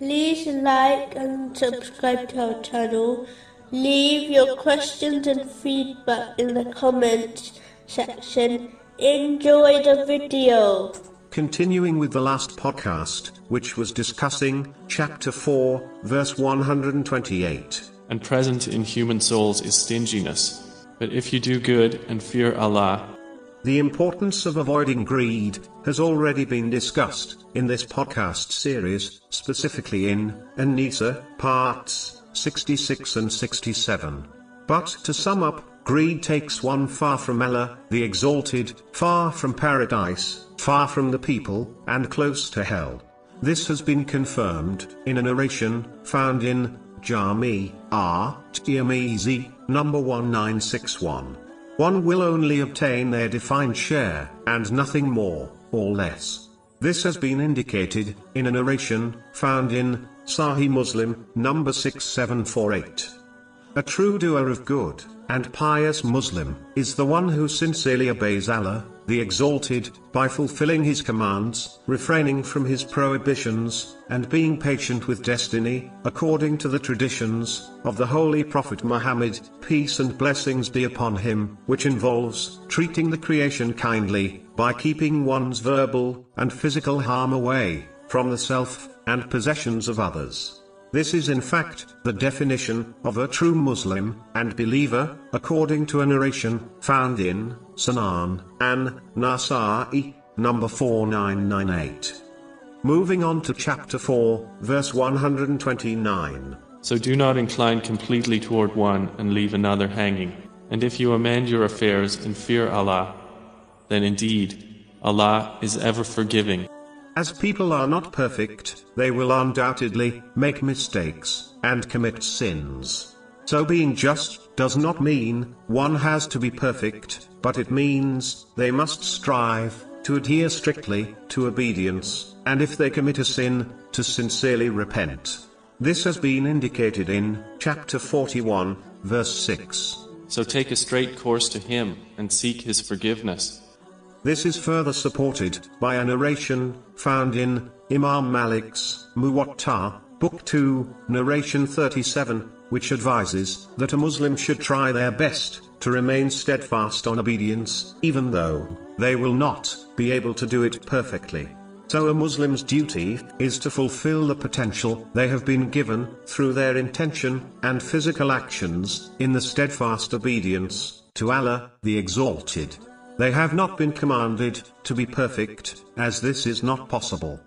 like and subscribe to our channel. Leave your questions and feedback in the comments section. Enjoy the video. Continuing with the last podcast, which was discussing chapter 4, verse 128. And present in human souls is stinginess. But if you do good and fear Allah, The importance of avoiding greed has already been discussed in this podcast series, specifically in An-Nisa, parts 66 and 67. But to sum up, greed takes one far from Allah, the Exalted, far from paradise, far from the people, and close to hell. This has been confirmed in a narration found in Jami at Tirmizi, number 1961. One will only obtain their defined share, and nothing more, or less. This has been indicated, in a narration, found in, Sahih Muslim, number 6748. A true doer of good, and pious Muslim, is the one who sincerely obeys Allah, the Exalted, by fulfilling His commands, refraining from His prohibitions, and being patient with destiny, according to the traditions of the Holy Prophet Muhammad, peace and blessings be upon him, which involves treating the creation kindly, by keeping one's verbal and physical harm away from the self and possessions of others. This is in fact the definition of a true Muslim and believer, according to a narration found in Sunan an Nasa'i, number 4998. Moving on to chapter 4, verse 129. so do not incline completely toward one and leave another hanging. And if you amend your affairs and fear Allah, then indeed, Allah is ever forgiving. As people are not perfect, they will undoubtedly make mistakes and commit sins. So being just does not mean one has to be perfect, but it means they must strive to adhere strictly to obedience, and if they commit a sin, to sincerely repent. This has been indicated in chapter 41, verse 6. So take a straight course to Him and seek His forgiveness. This is further supported by a narration found in Imam Malik's Muwatta, Book 2, narration 37, which advises that a Muslim should try their best to remain steadfast on obedience, even though they will not be able to do it perfectly. So a Muslim's duty is to fulfill the potential they have been given through their intention and physical actions in the steadfast obedience to Allah, the Exalted. They have not been commanded to be perfect, as this is not possible.